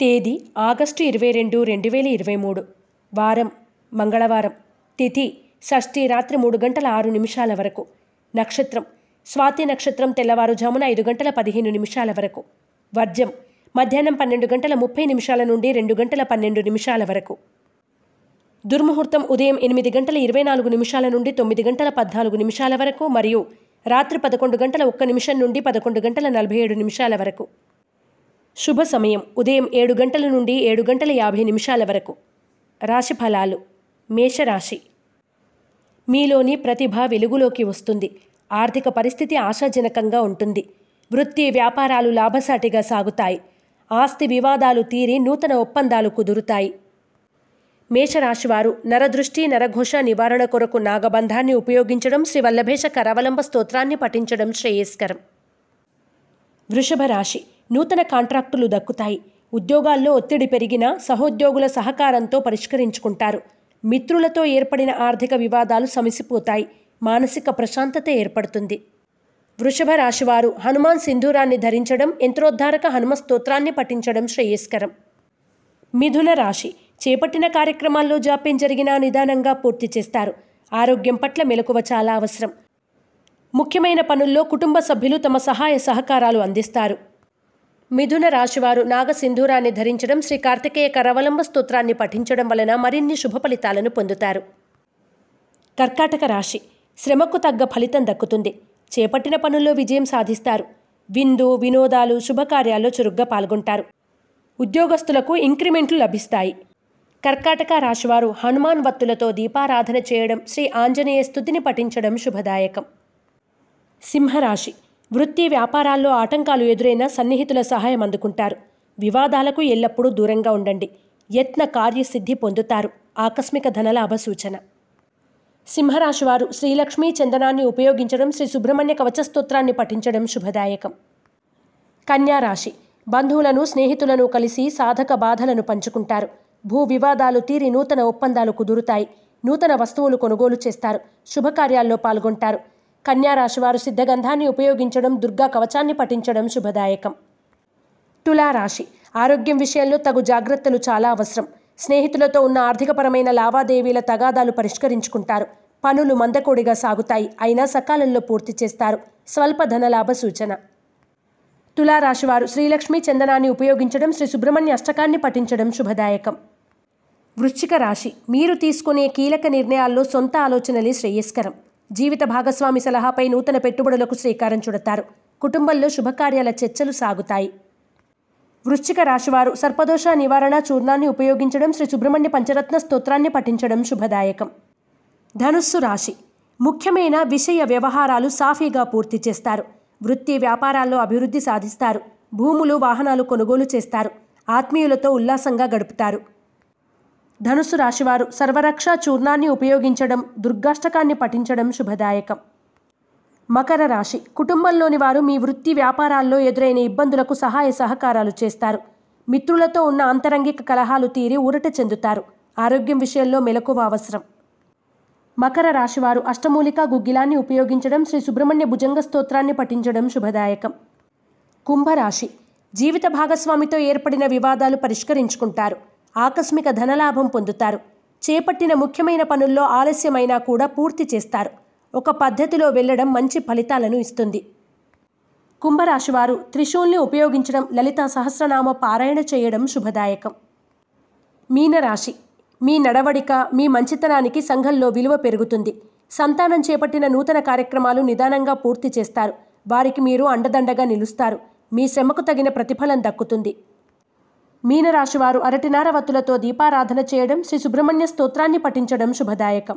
తేదీ ఆగస్టు ఇరవై రెండు రెండు వేల ఇరవై మూడు. వారం మంగళవారం. తిథి షష్ఠి రాత్రి మూడు గంటల ఆరు నిమిషాల వరకు. నక్షత్రం స్వాతి నక్షత్రం తెల్లవారుజామున ఐదు గంటల పదిహేను నిమిషాల వరకు. వర్జం మధ్యాహ్నం పన్నెండు గంటల ముప్పై నిమిషాల నుండి రెండు గంటల పన్నెండు నిమిషాల వరకు. దుర్ముహూర్తం ఉదయం ఎనిమిది గంటల ఇరవై నాలుగు నిమిషాల నుండి తొమ్మిది గంటల పద్నాలుగు నిమిషాల వరకు మరియు రాత్రి పదకొండు గంటల ఒక్క నిమిషం నుండి పదకొండు గంటల నలభై ఏడు నిమిషాల వరకు. శుభ సమయం. ఉదయం ఏడు గంటల నుండి ఏడు గంటల యాభై నిమిషాల వరకు. రాశి ఫలాలు మేషరాశి. మీలోని ప్రతిభ వెలుగులోకి వస్తుంది. ఆర్థిక పరిస్థితి ఆశాజనకంగా ఉంటుంది. వృత్తి వ్యాపారాలు లాభసాటిగా సాగుతాయి. ఆస్తి వివాదాలు తీరి నూతన ఒప్పందాలు కుదురుతాయి. మేషరాశివారు నరదృష్టి నరఘోష నివారణ కొరకు నాగబంధాన్ని ఉపయోగించడం శ్రీ వల్లభేష కరవలంబ స్తోత్రాన్ని పఠించడం శ్రేయస్కరం. వృషభ రాశి నూతన కాంట్రాక్టులు దక్కుతాయి. ఉద్యోగాల్లో ఒత్తిడి పెరిగినా సహోద్యోగుల సహకారంతో పరిష్కరించుకుంటారు. మిత్రులతో ఏర్పడిన ఆర్థిక వివాదాలు సమసిపోతాయి. మానసిక ప్రశాంతత ఏర్పడుతుంది. వృషభ రాశివారు హనుమాన్ సింధూరాన్ని ధరించడం యంత్రోద్ధారక హనుమ స్తోత్రాన్ని పఠించడం శ్రేయస్కరం. మిథున రాశి చేపట్టిన కార్యక్రమాల్లో జాప్యం జరిగినా నిదానంగా పూర్తి చేస్తారు. ఆరోగ్యం పట్ల మెలకువ చాలా అవసరం. ముఖ్యమైన పనుల్లో కుటుంబ సభ్యులు తమ సహాయ సహకారాలు అందిస్తారు. మిథున రాశివారు నాగసింధూరాన్ని ధరించడం శ్రీ కార్తికేయ కరవలంబ స్తోత్రాన్ని పఠించడం వలన మరిన్ని శుభ ఫలితాలను పొందుతారు. కర్కాటక రాశి శ్రమకు తగ్గ ఫలితం దక్కుతుంది. చేపట్టిన పనుల్లో విజయం సాధిస్తారు. విందు వినోదాలు శుభకార్యాల్లో చురుగ్గా పాల్గొంటారు. ఉద్యోగస్తులకు ఇంక్రిమెంట్లు లభిస్తాయి. కర్కాటక రాశివారు హనుమాన్ వత్తులతో దీపారాధన చేయడం శ్రీ ఆంజనేయ స్థుతిని పఠించడం శుభదాయకం. సింహరాశి వృత్తి వ్యాపారాల్లో ఆటంకాలు ఎదురైనా సన్నిహితుల సహాయం అందుకుంటారు. వివాదాలకు ఎల్లప్పుడూ దూరంగా ఉండండి. యత్న కార్యసిద్ధి పొందుతారు. ఆకస్మిక ధనలాభ సూచన. సింహరాశివారు శ్రీలక్ష్మీ చందనాన్ని ఉపయోగించడం శ్రీ సుబ్రహ్మణ్య కవచ స్తోత్రాన్ని పఠించడం శుభదాయకం. కన్యారాశి బంధువులను స్నేహితులను కలిసి సాధక బాధలను పంచుకుంటారు. భూ వివాదాలు తీరి నూతన ఒప్పందాలు కుదురుతాయి. నూతన వస్తువులు కొనుగోలు చేస్తారు. శుభకార్యాల్లో పాల్గొంటారు. కన్యారాశివారు సిద్ధగంధాన్ని ఉపయోగించడం దుర్గా కవచాన్ని పఠించడం శుభదాయకం. తులారాశి ఆరోగ్యం విషయంలో తగు జాగ్రత్తలు చాలా అవసరం. స్నేహితులతో ఉన్న ఆర్థికపరమైన లావాదేవీల తగాదాలు పరిష్కరించుకుంటారు. పనులు మందకోడిగా సాగుతాయి. అయినా సకాలంలో పూర్తి చేస్తారు. స్వల్ప ధనలాభ సూచన. తులారాశివారు శ్రీలక్ష్మీ చందనాన్ని ఉపయోగించడం శ్రీ సుబ్రహ్మణ్య అష్టకాన్ని పఠించడం శుభదాయకం. వృశ్చిక రాశి. మీరు తీసుకునే కీలక నిర్ణయాల్లో సొంత ఆలోచనలే శ్రేయస్కరం. జీవిత భాగస్వామి సలహాపై నూతన పెట్టుబడులకు శ్రీకారం చుడతారు. కుటుంబంలో శుభకార్యాల చర్చలు సాగుతాయి. వృశ్చిక రాశివారు సర్పదోష నివారణ చూర్ణాన్ని ఉపయోగించడం శ్రీ సుబ్రహ్మణ్య పంచరత్న స్తోత్రాన్ని పఠించడం శుభదాయకం. ధనుస్సు రాశి. ముఖ్యమైన విషయ వ్యవహారాలు సాఫీగా పూర్తి చేస్తారు. వృత్తి వ్యాపారాల్లో అభివృద్ధి సాధిస్తారు. భూములు వాహనాలు కొనుగోలు చేస్తారు. ఆత్మీయులతో ఉల్లాసంగా గడుపుతారు. ధనుసు రాశివారు సర్వరక్ష చూర్ణాన్ని ఉపయోగించడం దుర్గాష్టకాన్ని పఠించడం శుభదాయకం. మకర రాశి కుటుంబంలోని వారు మీ వృత్తి వ్యాపారాల్లో ఎదురైన ఇబ్బందులకు సహాయ సహకారాలు చేస్తారు. మిత్రులతో ఉన్న అంతరంగిక కలహాలు తీరి ఊరట చెందుతారు. ఆరోగ్యం విషయంలో మెలకువ అవసరం. మకర రాశివారు అష్టమూలిక గుగ్గిలాన్ని ఉపయోగించడం శ్రీ సుబ్రహ్మణ్య భుజంగ స్తోత్రాన్ని పఠించడం శుభదాయకం. కుంభరాశి జీవిత భాగస్వామితో ఏర్పడిన వివాదాలు పరిష్కరించుకుంటారు. ఆకస్మిక ధనలాభం పొందుతారు. చేపట్టిన ముఖ్యమైన పనుల్లో ఆలస్యమైనా కూడా పూర్తి చేస్తారు. ఒక పద్ధతిలో వెళ్ళడం మంచి ఫలితాలను ఇస్తుంది. కుంభరాశివారు త్రిశూల్ని ఉపయోగించడం లలిత సహస్రనామ పారాయణ చేయడం శుభదాయకం. మీనరాశి. మీ నడవడిక మీ మంచితనానికి సంఘంలో విలువ పెరుగుతుంది. సంతానం చేపట్టిన నూతన కార్యక్రమాలు నిదానంగా పూర్తి చేస్తారు. వారికి మీరు అండదండగా నిలుస్తారు. మీ శ్రమకు తగిన ప్రతిఫలం దక్కుతుంది. మీనరాశివారు అరటినార వత్తులతో దీపారాధన చేయడం శ్రీ సుబ్రహ్మణ్య స్తోత్రాన్ని పఠించడం శుభదాయకం.